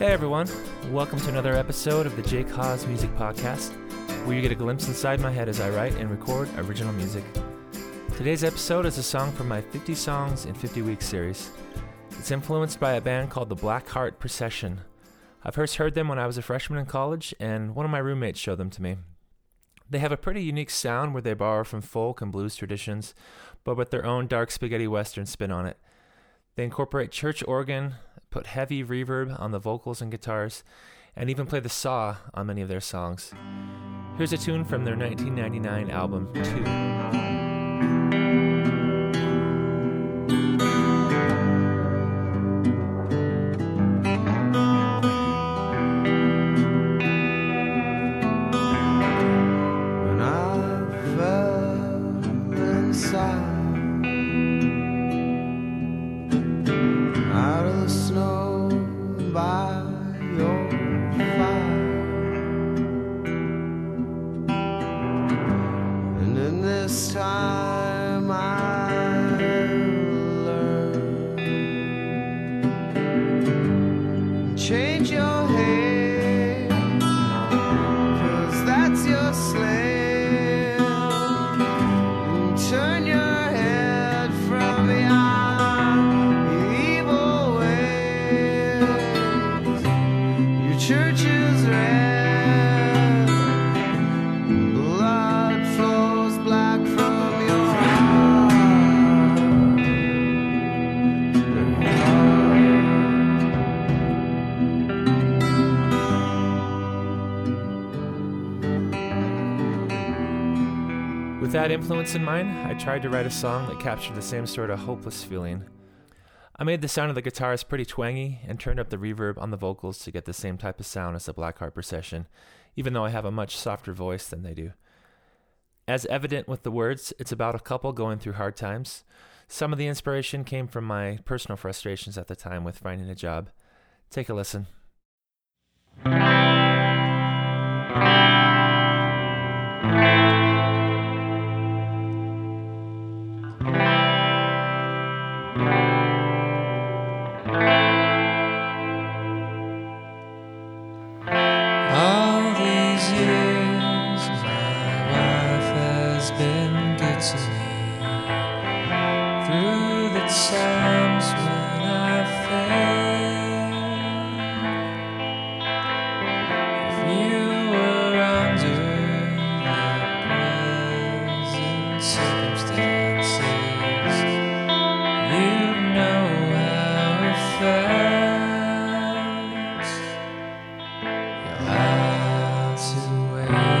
Hey everyone, welcome to another episode of the Jake Haas Music Podcast, where you get a glimpse inside my head as I write and record original music. Today's episode is a song from my 50 Songs in 50 Weeks series. It's influenced by a band called the Black Heart Procession. I first heard them when I was a freshman in college, and one of my roommates showed them to me. They have a pretty unique sound where they borrow from folk and blues traditions, but with their own dark spaghetti western spin on it. They incorporate church organ, put heavy reverb on the vocals and guitars, and even play the saw on many of their songs. Here's a tune from their 1999 album, Two. Your church is red. Blood flows black from your heart. With that influence in mind, I tried to write a song that captured the same sort of hopeless feeling. I made the sound of the guitars pretty twangy and turned up the reverb on the vocals to get the same type of sound as the Black Heart Procession, even though I have a much softer voice than they do. As evident with the words, it's about a couple going through hard times. Some of the inspiration came from my personal frustrations at the time with finding a job. Take a listen. To wait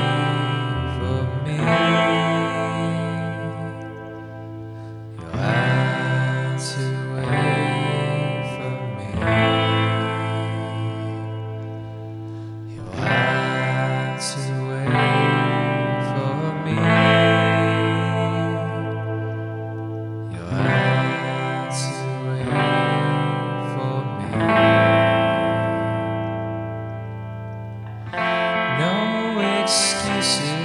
excuses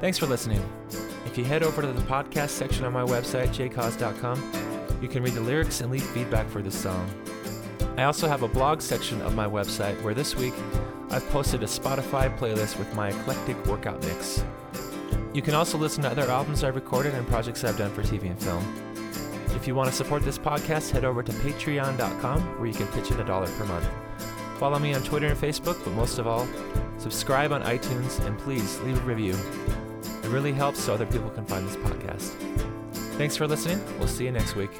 Thanks for listening. If you head over to the podcast section on my website, jakehaas.com, you can read the lyrics and leave feedback for this song. I also have a blog section of my website where this week I've posted a Spotify playlist with my eclectic workout mix. You can also listen to other albums I've recorded and projects I've done for TV and film. If you want to support this podcast, head over to patreon.com where you can pitch in a dollar per month. Follow me on Twitter and Facebook, but most of all, subscribe on iTunes and please leave a review. It really helps so other people can find this podcast. Thanks for listening. We'll see you next week.